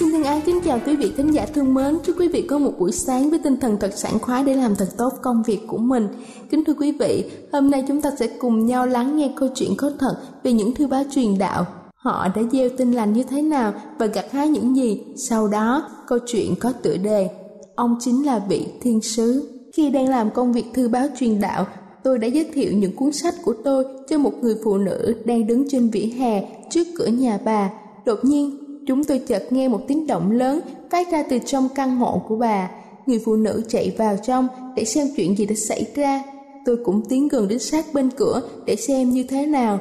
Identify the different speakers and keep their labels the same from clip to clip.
Speaker 1: Xin thân ái
Speaker 2: Kính chào quý vị thính giả thương mến, chúc quý vị có một buổi sáng với tinh thần thật sảng khoái để làm thật tốt công việc của mình. Kính thưa quý vị, hôm nay chúng ta sẽ cùng nhau lắng nghe câu chuyện có thật về những thư báo truyền đạo. Họ đã gieo tin lành như thế nào và gặt hái những gì? Sau đó, câu chuyện có tựa đề Ông chính là vị thiên sứ. Khi đang làm công việc thư báo truyền đạo, tôi đã giới thiệu những cuốn sách của tôi cho một người phụ nữ đang đứng trên vỉa hè trước cửa nhà bà. Đột nhiên chúng tôi chợt nghe một tiếng động lớn phát ra từ trong căn hộ của bà. Người phụ nữ chạy vào trong để xem chuyện gì đã xảy ra. Tôi cũng tiến gần đến sát bên cửa để xem như thế nào.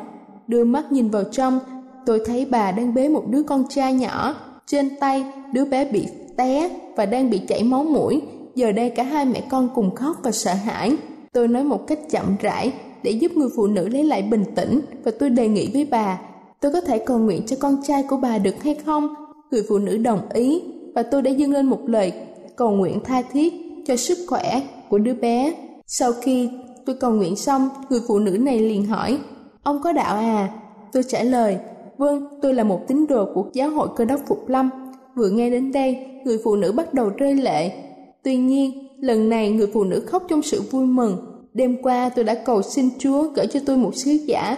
Speaker 2: Đưa mắt nhìn vào trong, tôi thấy bà đang bế một đứa con trai nhỏ. Trên tay, đứa bé bị té và đang bị chảy máu mũi. Giờ đây cả hai mẹ con cùng khóc và sợ hãi. Tôi nói một cách chậm rãi để giúp người phụ nữ lấy lại bình tĩnh và tôi đề nghị với bà tôi có thể cầu nguyện cho con trai của bà được hay không? Người phụ nữ đồng ý và tôi đã dâng lên một lời cầu nguyện tha thiết cho sức khỏe của đứa bé. Sau khi tôi cầu nguyện xong, người phụ nữ này liền hỏi, ông có đạo à? Tôi trả lời, vâng, tôi là một tín đồ của giáo hội cơ đốc Phục Lâm. Vừa nghe đến đây, người phụ nữ bắt đầu rơi lệ. Tuy nhiên, lần này người phụ nữ khóc trong sự vui mừng. Đêm qua tôi đã cầu xin Chúa gửi cho tôi một sứ giả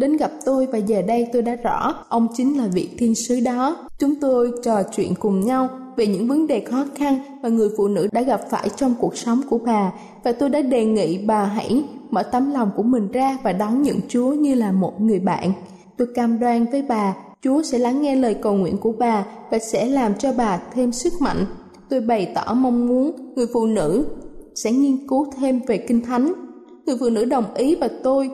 Speaker 2: đến gặp tôi và giờ đây tôi đã rõ, ông chính là vị thiên sứ đó. Chúng tôi trò chuyện cùng nhau về những vấn đề khó khăn mà người phụ nữ đã gặp phải trong cuộc sống của bà và tôi đã đề nghị bà hãy mở tấm lòng của mình ra và đón nhận Chúa như là một người bạn. Tôi cam đoan với bà, Chúa sẽ lắng nghe lời cầu nguyện của bà và sẽ làm cho bà thêm sức mạnh. Tôi bày tỏ mong muốn người phụ nữ sẽ nghiên cứu thêm về Kinh Thánh. Người phụ nữ đồng ý và tôi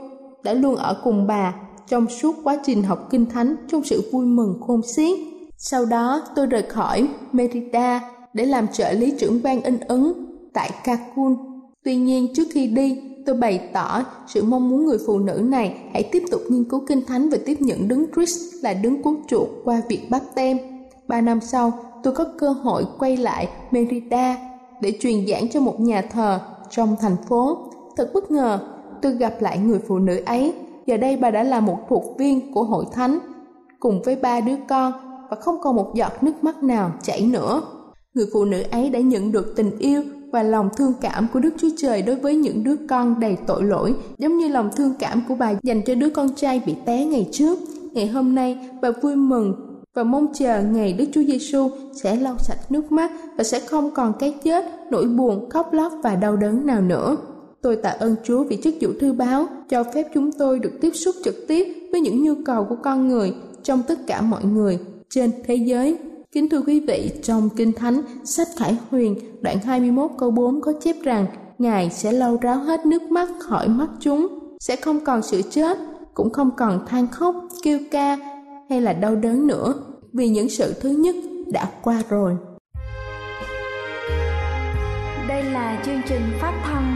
Speaker 2: đã luôn ở cùng bà trong suốt quá trình học kinh thánh trong sự vui mừng khôn xiết. Sau đó tôi rời khỏi Merida để làm trợ lý trưởng ban in ấn tại Kakun. Tuy nhiên trước khi đi, tôi bày tỏ sự mong muốn người phụ nữ này hãy tiếp tục nghiên cứu kinh thánh và tiếp nhận đứng Christ là đứng cứu chuộc qua việc bắp tem. Ba năm sau, tôi có cơ hội quay lại Merida để truyền giảng cho một nhà thờ trong thành phố. Thật bất ngờ, tôi gặp lại người phụ nữ ấy. Giờ đây bà đã là một thuộc viên của hội thánh, cùng với ba đứa con và không còn một giọt nước mắt nào chảy nữa. Người phụ nữ ấy đã nhận được tình yêu và lòng thương cảm của Đức Chúa Trời đối với những đứa con đầy tội lỗi, giống như lòng thương cảm của bà dành cho đứa con trai bị té ngày trước. Ngày hôm nay, bà vui mừng và mong chờ ngày Đức Chúa Giêsu sẽ lau sạch nước mắt và sẽ không còn cái chết, nỗi buồn, khóc lóc và đau đớn nào nữa. Tôi tạ ơn Chúa vì chức vụ thư báo cho phép chúng tôi được tiếp xúc trực tiếp với những nhu cầu của con người trong tất cả mọi người trên thế giới. Kính thưa quý vị, trong Kinh Thánh, sách Khải Huyền, đoạn 21 câu 4 có chép rằng Ngài sẽ lau ráo hết nước mắt khỏi mắt chúng, sẽ không còn sự chết, cũng không còn than khóc, kêu ca hay là đau đớn nữa. Vì những sự thứ nhất đã qua rồi.
Speaker 3: Đây là chương trình phát thanh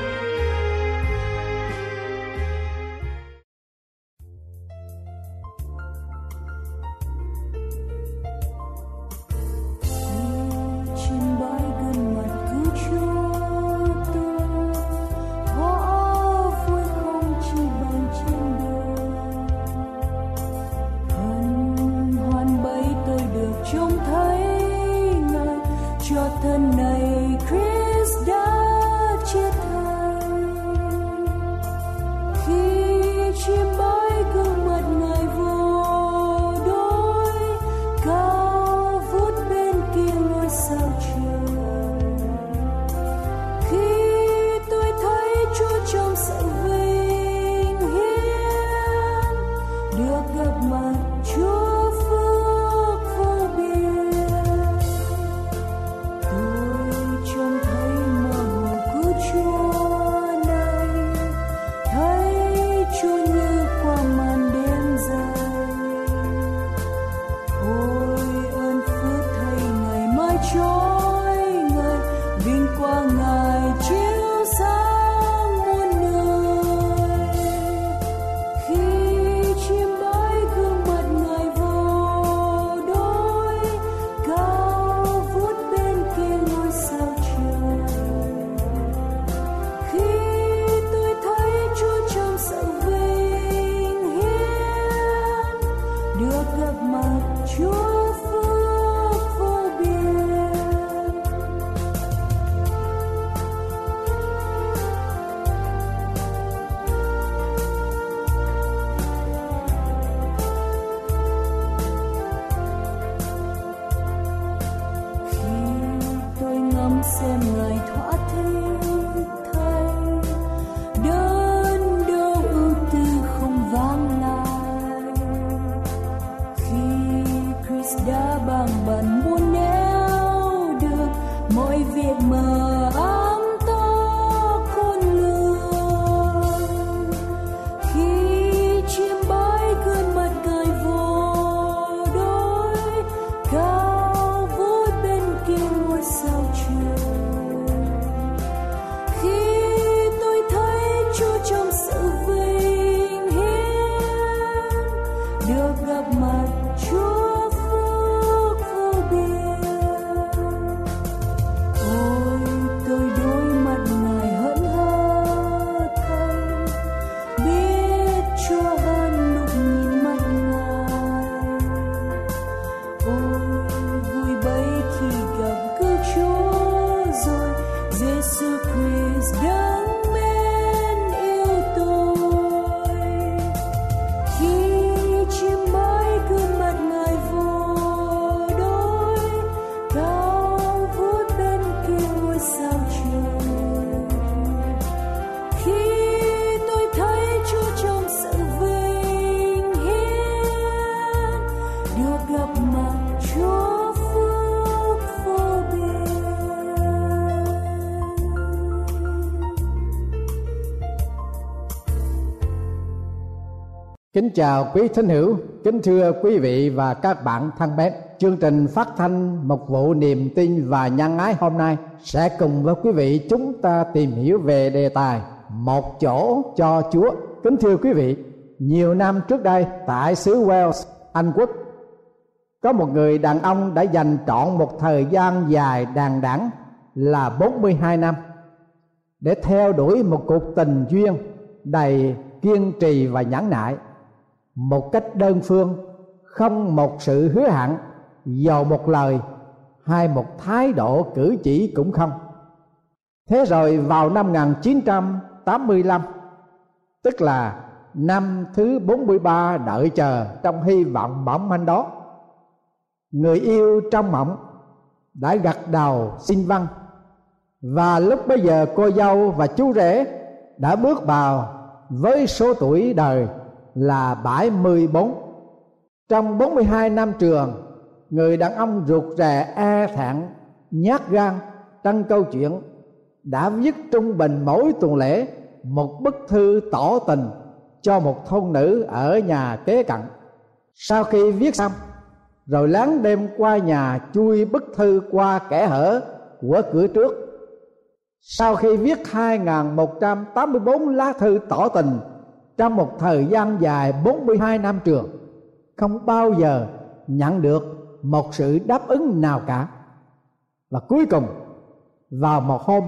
Speaker 4: Kính chào quý thính hữu, kính thưa quý vị và các bạn thân mến. Chương trình phát thanh một vụ niềm tin và nhân ái hôm nay sẽ cùng với quý vị chúng ta tìm hiểu về đề tài một chỗ cho Chúa. Kính thưa quý vị, nhiều năm trước đây tại xứ Wales, Anh Quốc, có một người đàn ông đã dành trọn một thời gian dài đàn đẳng là 42 năm để theo đuổi một cuộc tình duyên đầy kiên trì và nhẫn nại một cách đơn phương, không một sự hứa hẹn dầu một lời, hay một thái độ cử chỉ cũng không. Thế rồi vào năm 1985 tức là năm thứ 43 đợi chờ trong hy vọng mỏng manh đó, người yêu trong mộng đã gật đầu xin văn và lúc bấy giờ cô dâu và chú rể đã bước vào với số tuổi đời là 74 trong 42 năm trường, người đàn ông ruột rè e thẹn, nhát gan trong câu chuyện, đã viết trung bình mỗi tuần lễ một bức thư tỏ tình cho một thôn nữ ở nhà kế cận. Sau khi viết xong, rồi láng đêm qua nhà chui bức thư qua kẻ hở của cửa trước. Sau khi viết 2.184 lá thư tỏ tình trong một thời gian dài 42 năm trường, không bao giờ nhận được một sự đáp ứng nào cả. Và cuối cùng, vào một hôm,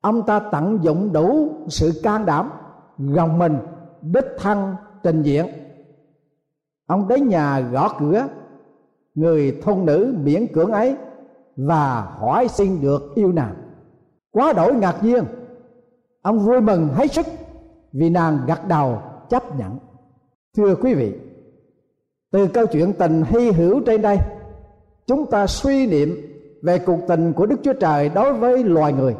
Speaker 4: ông ta tận dụng đủ sự can đảm, gồng mình, đích thân trình diện ông đến nhà gõ cửa, người thôn nữ miễn cưỡng ấy, và hỏi xin được yêu nàng. Quá đổi ngạc nhiên, ông vui mừng hết sức vì nàng gật đầu, chấp nhận. Thưa quý vị, từ câu chuyện tình hy hữu trên đây, chúng ta suy niệm về cuộc tình của đức chúa trời đối với loài người.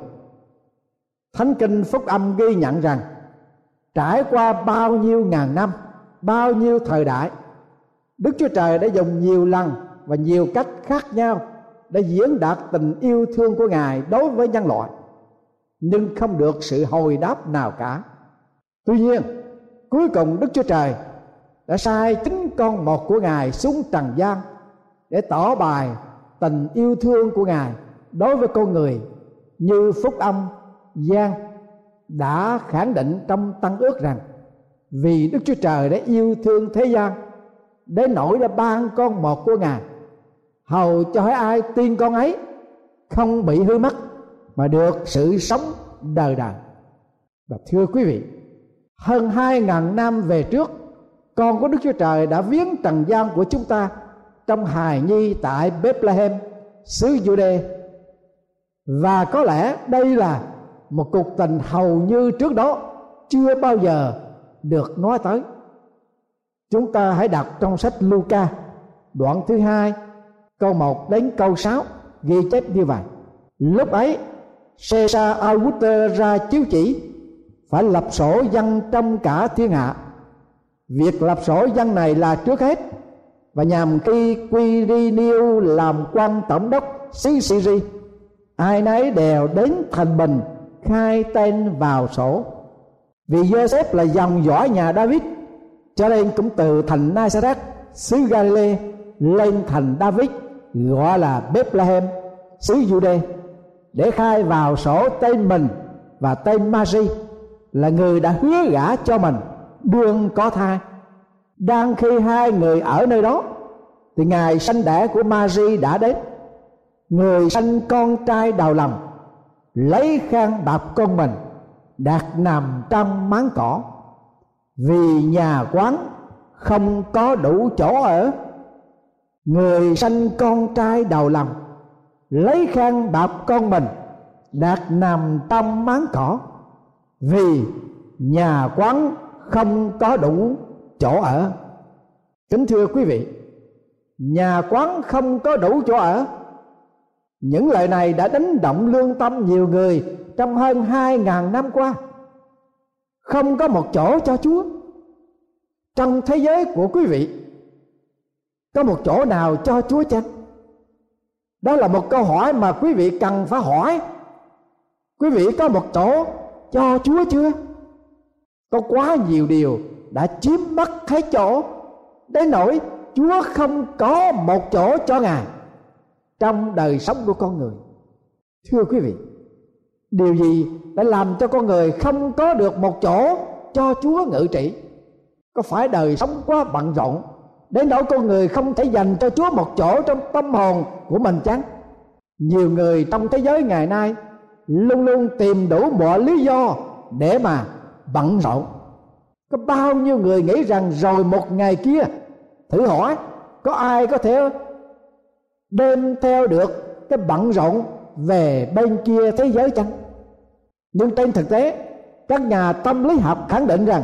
Speaker 4: Thánh kinh phúc âm ghi nhận rằng, trải qua bao nhiêu ngàn năm, bao nhiêu thời đại, đức chúa trời đã dùng nhiều lần và nhiều cách khác nhau để diễn đạt tình yêu thương của ngài đối với nhân loại. Nhưng không được sự hồi đáp nào cả tuy nhiên, cuối cùng đức chúa trời đã sai chính con một của ngài xuống trần gian để tỏ bài tình yêu thương của ngài đối với con người như phúc âm, gian đã khẳng định trong tăng ước rằng vì đức chúa trời đã yêu thương thế gian đến nỗi đã ban con một của ngài, hầu cho hỏi ai tin con ấy không bị hư mất mà được sự sống đời đời. Và thưa quý vị hơn hai ngàn năm về trước, con của đức chúa trời đã viếng trần gian của chúng ta trong hài nhi tại bethlehem, xứ jude và có lẽ đây là một cuộc tình hầu như trước đó chưa bao giờ được nói tới. Chúng ta hãy đọc trong sách Luca, đoạn thứ hai, câu 1 đến câu 6 ghi chép như vậy. Lúc ấy, Caesar Augustus ra chiếu chỉ phải lập sổ dân trong cả thiên hạ. Việc lập sổ dân này là trước hết. Và nhằm khi Quirinius làm quan tổng đốc CCG ai nấy đều đến thành bình khai tên vào sổ. Vì Joseph là dòng dõi nhà David, cho nên cũng từ thành Nazareth, xứ Galilee, lên thành David, gọi là Bethlehem, xứ Jude để khai vào sổ tên mình và tên Mary là người đã hứa gả cho mình. Đương có thai. Đang khi hai người ở nơi đó, thì ngày sanh đẻ của Mary đã đến. Người sanh con trai đầu lòng lấy khăn đạp con mình, đặt nằm trong máng cỏ. Vì nhà quán không có đủ chỗ ở, người sanh con trai đầu lòng lấy khăn đập con mình, đặt nằm trong máng cỏ vì nhà quán không có đủ chỗ ở. Kính thưa quý vị, nhà quán không có đủ chỗ ở. Những lời này đã đánh động lương tâm nhiều người trong hơn hai ngàn năm qua. Không có một chỗ cho chúa. Trong thế giới của quý vị, có một chỗ nào cho chúa chăng? Đó là một câu hỏi mà quý vị cần phải hỏi. Quý vị có một chỗ cho chúa chưa? Có quá nhiều điều đã chiếm mất hết chỗ. Đến nỗi chúa không có một chỗ cho ngài trong đời sống của con người. Thưa quý vị, điều gì đã làm cho con người không có được một chỗ cho chúa ngự trị? Có phải đời sống quá bận rộn, đến nỗi con người không thể dành cho chúa một chỗ trong tâm hồn của mình chăng? Nhiều người trong thế giới ngày nay luôn luôn tìm đủ mọi lý do để mà bận rộn. Có bao nhiêu người nghĩ rằng rồi một ngày kia, thử hỏi, có ai có thể đem theo được cái bận rộn về bên kia thế giới chăng? Nhưng trên thực tế, các nhà tâm lý học khẳng định rằng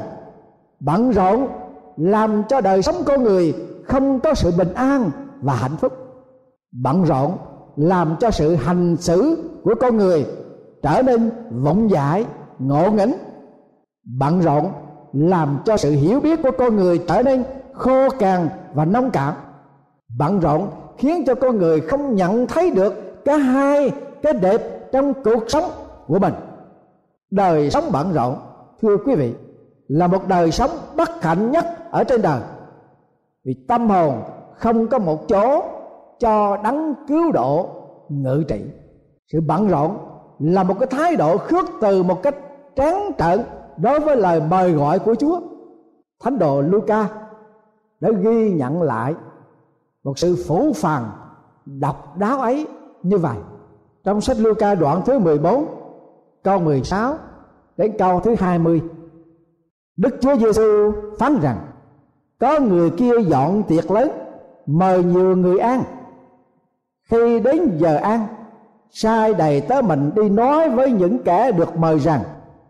Speaker 4: bận rộn làm cho đời sống con người không có sự bình an và hạnh phúc. Bận rộn làm cho sự hành xử của con người trở nên vọng dại ngộ nghĩnh, bận rộn, làm cho sự hiểu biết của con người trở nên khô cằn và nông cạn. Bận rộn khiến cho con người không nhận thấy được cả hai, cái đẹp trong cuộc sống của mình. Đời sống bận rộn, thưa quý vị, là một đời sống bất hạnh nhất ở trên đời. Vì tâm hồn không có một chỗ cho đấng cứu độ ngự trị. Sự bận rộn là một cái thái độ khước từ một cách trắng trợn đối với lời mời gọi của Chúa. Thánh đồ Luca đã ghi nhận lại một sự phủ phàng độc đáo ấy như vậy. Trong sách Luca đoạn thứ 14 câu 16 đến câu thứ 20 Đức Chúa Giêsu phán rằng, có người kia dọn tiệc lớn, mời nhiều người ăn. Khi đến giờ ăn sai đầy tớ mình đi nói với những kẻ được mời rằng,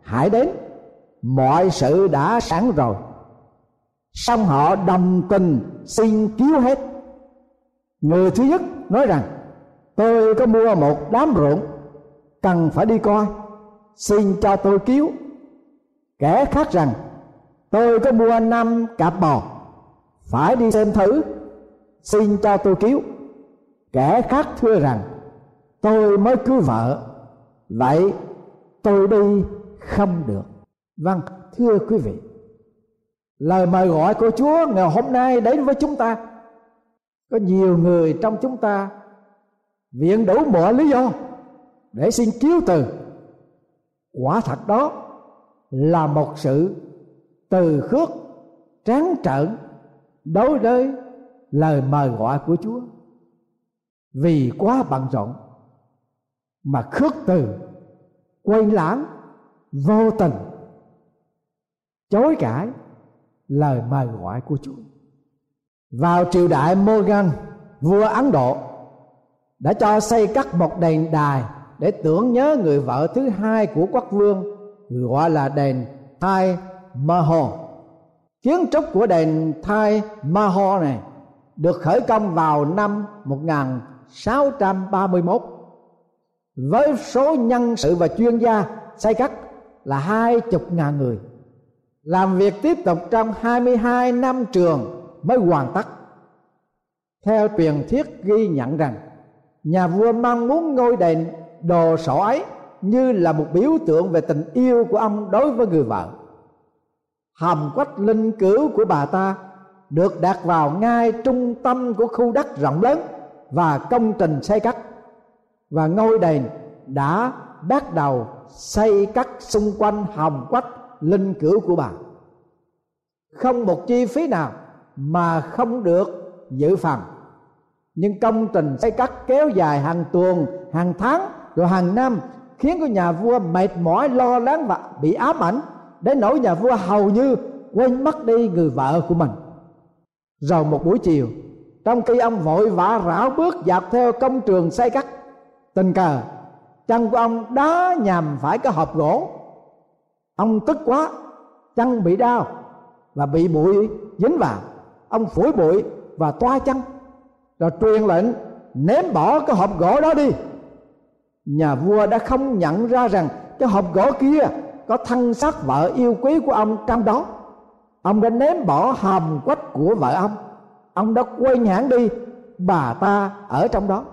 Speaker 4: hãy đến, mọi sự đã sẵn rồi. Xong họ đồng tình, xin cứu hết. Người thứ nhất nói rằng, tôi có mua một đám ruộng, cần phải đi coi, xin cho tôi cứu. Kẻ khác rằng, tôi có mua năm cặp bò, phải đi xem thử, xin cho tôi cứu. Kẻ khác thưa rằng tôi mới cưới vợ. Vậy tôi đi không được. Vâng thưa quý vị. Lời mời gọi của chúa ngày hôm nay đến với chúng ta. Có nhiều người trong chúng ta viện đủ mọi lý do để xin cứu từ. Quả thật đó là một sự từ khước tráng trợn đối với lời mời gọi của chúa. Vì quá bận rộn mà khước từ quay lãng vô tình chối cãi lời mời gọi của Chúa. Vào triều đại Morgan, vua Ấn Độ đã cho xây cắt một đền đài để tưởng nhớ người vợ thứ hai của quốc vương gọi là đền Thai Maho. Kiến trúc của đền Thai Maho này được khởi công vào năm 1631 với số nhân sự và chuyên gia xây cắt là hai chục ngàn người. Làm việc tiếp tục trong 22 năm trường mới hoàn tất. Theo truyền thuyết ghi nhận rằng, nhà vua mong muốn ngôi đền đồ sổ ấy như là một biểu tượng về tình yêu của ông đối với người vợ. Hầm quách linh cửu của bà ta được đặt vào ngay trung tâm của khu đất rộng lớn và công trình xây cất và ngôi đền đã bắt đầu xây cắt xung quanh hầm quách linh cửu của bà. Không một chi phí nào mà không được dự phần. Nhưng công trình xây cắt kéo dài hàng tuần, hàng tháng, rồi hàng năm khiến của nhà vua mệt mỏi, lo lắng và bị ám ảnh, đến nỗi nhà vua hầu như quên mất đi người vợ của mình. Rồi một buổi chiều, trong khi ông vội vã rảo bước dọc theo công trường xây cắt tình cờ. Chân của ông đá nhằm phải cái hộp gỗ. Ông tức quá chân bị đau và bị bụi dính vào. Ông phủi bụi và toa chân rồi truyền lệnh, ném bỏ cái hộp gỗ đó đi. Nhà vua đã không nhận ra rằng cái hộp gỗ kia có thân xác vợ yêu quý của ông trong đó. Ông đã ném bỏ hòm quách của vợ ông. Ông đã quên nhãn đi, bà ta ở trong đó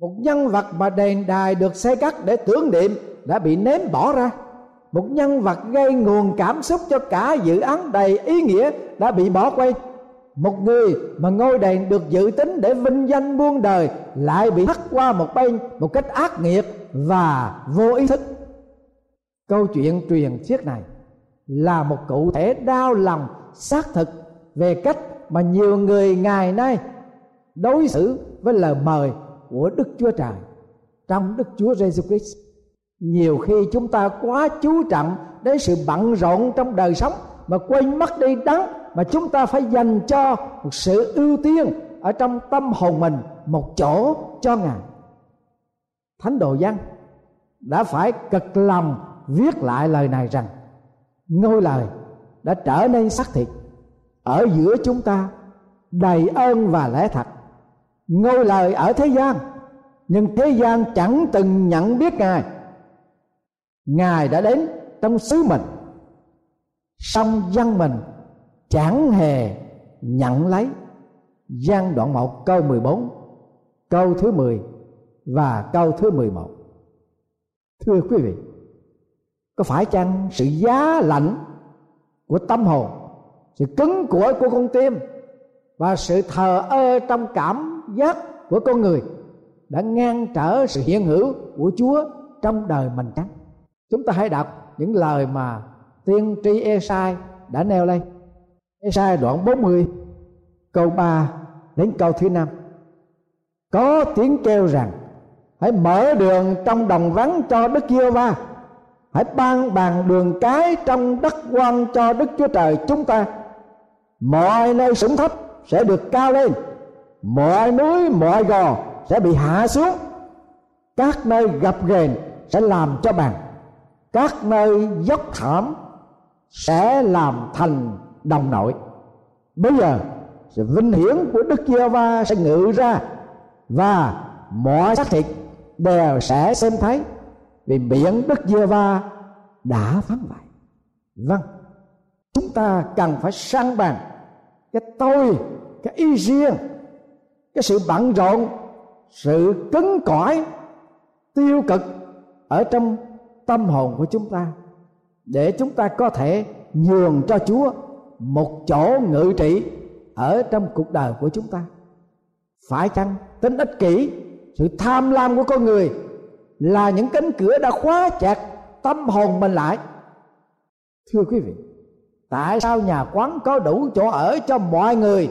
Speaker 4: một nhân vật mà đền đài được xây cắt để tưởng niệm đã bị ném bỏ ra. Một nhân vật gây nguồn cảm xúc cho cả dự án đầy ý nghĩa đã bị bỏ quên một người mà ngôi đền được dự tính để vinh danh muôn đời lại bị hất qua một bên một cách ác nghiệt và vô ý thức. Câu chuyện truyền thuyết này là một cụ thể đau lòng xác thực về cách mà nhiều người ngày nay đối xử với lời mời của Đức Chúa Trời, trong Đức Chúa Jesus Christ. Nhiều khi chúng ta quá chú trọng đến sự bận rộn trong đời sống mà quên mất đi đắng mà chúng ta phải dành cho một sự ưu tiên ở trong tâm hồn mình, một chỗ cho ngài thánh đồ Giăng đã phải cực lòng viết lại lời này rằng, ngôi lời đã trở nên xác thịt ở giữa chúng ta, đầy ơn và lẽ thật ngôi lời ở thế gian, nhưng thế gian chẳng từng nhận biết ngài. Ngài đã đến trong xứ mình, song dân mình chẳng hề nhận lấy. Gian đoạn 1 câu 14 câu thứ 10 và câu thứ 11 thưa quý vị, có phải chăng sự giá lạnh của tâm hồn, sự cứng cỏi của con tim và sự thờ ơ trong cảm giác của con người đã ngăn trở sự hiện hữu của Chúa trong đời mình chăng? Chúng ta hãy đọc những lời mà tiên tri Esai đã nêu lên. Esai đoạn 40 câu 3 đến câu thứ 5. có tiếng kêu rằng, hãy mở đường trong đồng vắng cho Đức Giê Va hãy ban bàn đường cái trong đất quan cho Đức Chúa Trời chúng ta mọi nơi sủng thấp sẽ được cao lên mọi núi, mọi gò sẽ bị hạ xuống. Các nơi gập ghềnh sẽ làm cho bằng. Các nơi dốc thảm sẽ làm thành đồng nội. Bây giờ, sự vinh hiển của đức giê va sẽ ngự ra và mọi xác thịt đều sẽ xem thấy vì biển đức giê va đã phán vậy. Vâng chúng ta cần phải sang bằng cái tôi, cái ý riêng cái sự bận rộn, sự cứng cỏi, tiêu cực ở trong tâm hồn của chúng ta. Để chúng ta có thể nhường cho Chúa một chỗ ngự trị ở trong cuộc đời của chúng ta. Phải chăng tính ích kỷ, sự tham lam của con người là những cánh cửa đã khóa chặt tâm hồn mình lại? Thưa quý vị, tại sao nhà quán có đủ chỗ ở cho mọi người,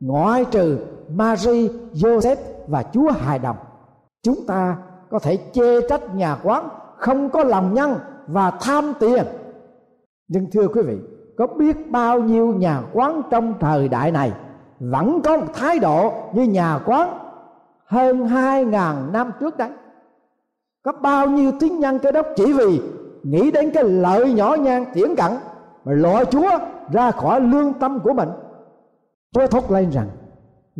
Speaker 4: ngoại trừ Marie, Joseph và Chúa hài đồng. Chúng ta có thể chê trách nhà quán không có lòng nhân và tham tiền. Nhưng thưa quý vị có biết bao nhiêu nhà quán trong thời đại này vẫn có một thái độ như nhà quán hơn hai ngàn năm trước đấy? Có bao nhiêu tín nhân cơ đốc chỉ vì nghĩ đến cái lợi nhỏ nhan tiễn cận mà loại chúa ra khỏi lương tâm của mình? Chúa thốt lên rằng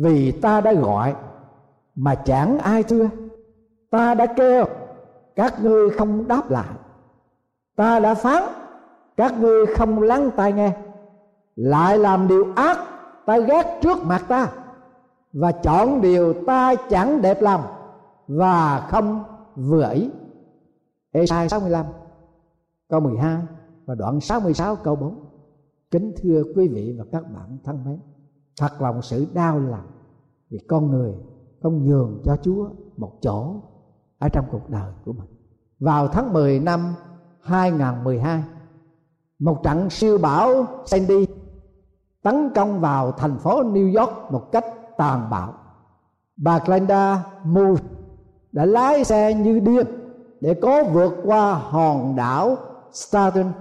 Speaker 4: vì ta đã gọi, mà chẳng ai thưa. Ta đã kêu, các ngươi không đáp lại. Ta đã phán, các ngươi không lắng tai nghe. Lại làm điều ác, ta ghét trước mặt ta. Và chọn điều ta chẳng đẹp lòng, và không vừa ý. Esai 65 câu 12 và đoạn 66 câu 4 Kính thưa quý vị và các bạn thân mến Thật lòng sự đau lòng Vì con người không nhường cho Chúa một chỗ Ở trong cuộc đời của mình. Vào tháng 10 năm 2012 Một trận siêu bão Sandy Tấn công vào thành phố New York một cách tàn bạo. Bà Glenda Moore đã lái xe như điên để cố vượt qua hòn đảo Staten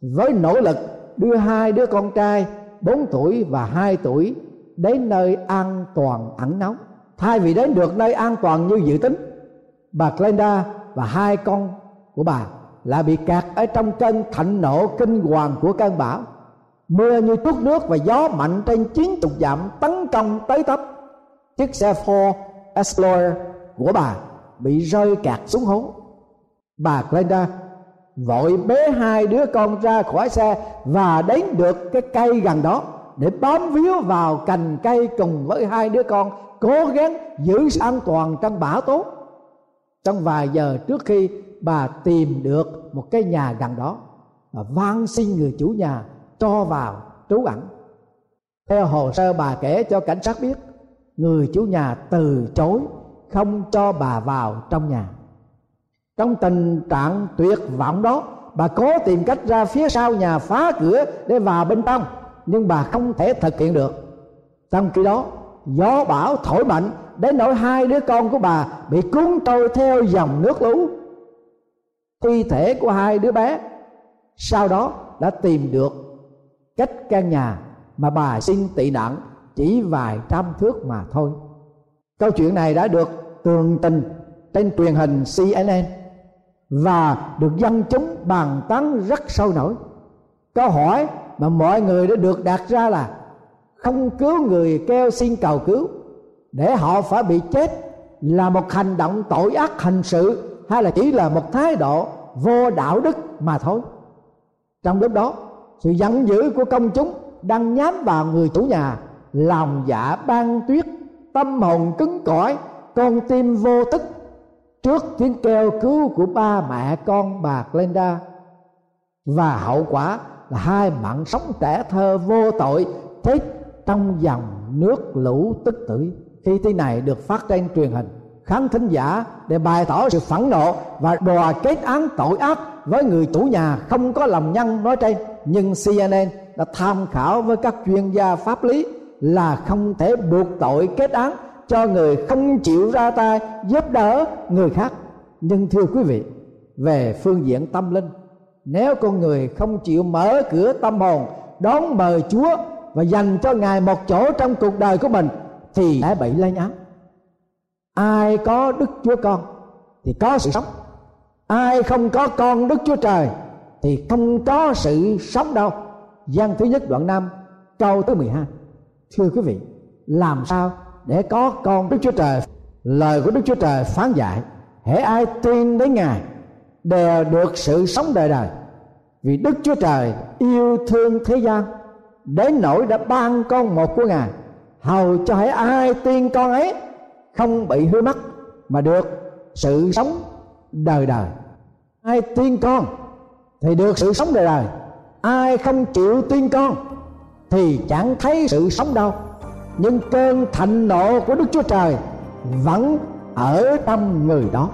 Speaker 4: với nỗ lực đưa hai đứa con trai 4 tuổi và 2 tuổi, đến nơi an toàn ẩn náu. Thay vì đến được nơi an toàn như dự tính, bà Glenda và hai con của bà lại bị kẹt ở trong cơn thạnh nộ kinh hoàng của cơn bão. Mưa như trút nước và gió mạnh trên chiến tục giảm tấn công tới tấp. Chiếc xe Ford Explorer của bà bị rơi kẹt xuống hố. Bà Glenda vội bế hai đứa con ra khỏi xe và đến được cái cây gần đó để bám víu vào cành cây cùng với hai đứa con, cố gắng giữ sự an toàn trong bão tố. Trong vài giờ trước khi bà tìm được một cái nhà gần đó và van xin người chủ nhà cho vào trú ẩn. Theo hồ sơ bà kể cho cảnh sát biết, người chủ nhà từ chối không cho bà vào trong nhà trong tình trạng tuyệt vọng đó, bà cố tìm cách ra phía sau nhà phá cửa để vào bên trong, nhưng bà không thể thực hiện được. Trong khi đó, gió bão thổi mạnh, đến nỗi hai đứa con của bà bị cuốn trôi theo dòng nước lũ. Thi thể của hai đứa bé sau đó đã tìm được cách căn nhà mà bà xin tị nạn chỉ vài trăm thước mà thôi. Câu chuyện này đã được tường tình trên truyền hình CNN và được dân chúng bàn tán rất sôi nổi. Câu hỏi mà mọi người đã được đặt ra là không cứu người kêu xin cầu cứu, để họ phải bị chết là một hành động tội ác hành sự hay là chỉ là một thái độ vô đạo đức mà thôi. Trong lúc đó, sự giận dữ của công chúng đang nhắm vào người chủ nhà, lòng dạ ban tuyết, tâm hồn cứng cỏi, con tim vô tức trước tiếng kêu cứu của ba mẹ con bà Glenda. Và hậu quả là hai mạng sống trẻ thơ vô tội chết trong dòng nước lũ tức tử khi tin này được phát trên truyền hình, khán thính giả để bày tỏ sự phẫn nộ và đòi kết án tội ác với người chủ nhà không có lòng nhân nói trên. Nhưng CNN đã tham khảo với các chuyên gia pháp lý là không thể buộc tội kết án cho người không chịu ra tay, giúp đỡ người khác. Nhưng thưa quý vị, về phương diện tâm linh, nếu con người không chịu mở cửa tâm hồn, đón mời chúa và dành cho ngài một chỗ trong cuộc đời của mình, thì đã bị lây án ai có đức chúa con thì có sự sống. Ai không có con đức chúa trời thì không có sự sống đâu. Gian thứ nhất đoạn 5 câu thứ 12 thưa quý vị, làm sao để có con đức chúa trời. Lời của đức chúa trời phán dạy, hễ ai tin đến ngài, đều được sự sống đời đời. Vì đức chúa trời yêu thương thế gian, đến nỗi đã ban con một của ngài, hầu cho hễ ai tin con ấy không bị hư mất, mà được sự sống đời đời. Ai tin con thì được sự sống đời đời. Ai không chịu tin con thì chẳng thấy sự sống đâu nhưng cơn thạnh nộ của đức chúa trời vẫn ở trong người đó.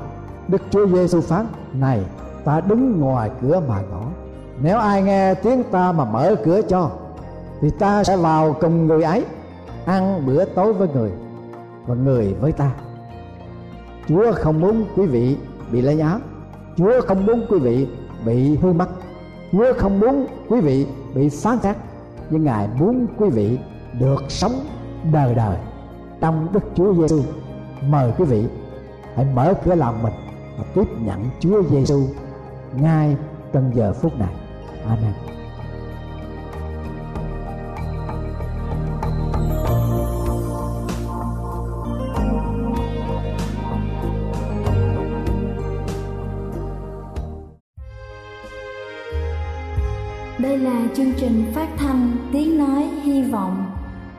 Speaker 4: Đức chúa giêsu phán, này, ta đứng ngoài cửa mà ngõ nếu ai nghe tiếng ta mà mở cửa cho, thì ta sẽ vào cùng người ấy, ăn bữa tối với người và người với ta. Chúa không muốn quý vị bị lấy áo chúa không muốn quý vị bị hư mất. Chúa không muốn quý vị bị phán xét nhưng ngài muốn quý vị được sống đời đời. Trong đức chúa giêsu mời quý vị hãy mở cửa lòng mình và tiếp nhận chúa giêsu ngay trong giờ phút này. Amen.
Speaker 1: Đây là chương trình phát thanh Tiếng Nói Hy Vọng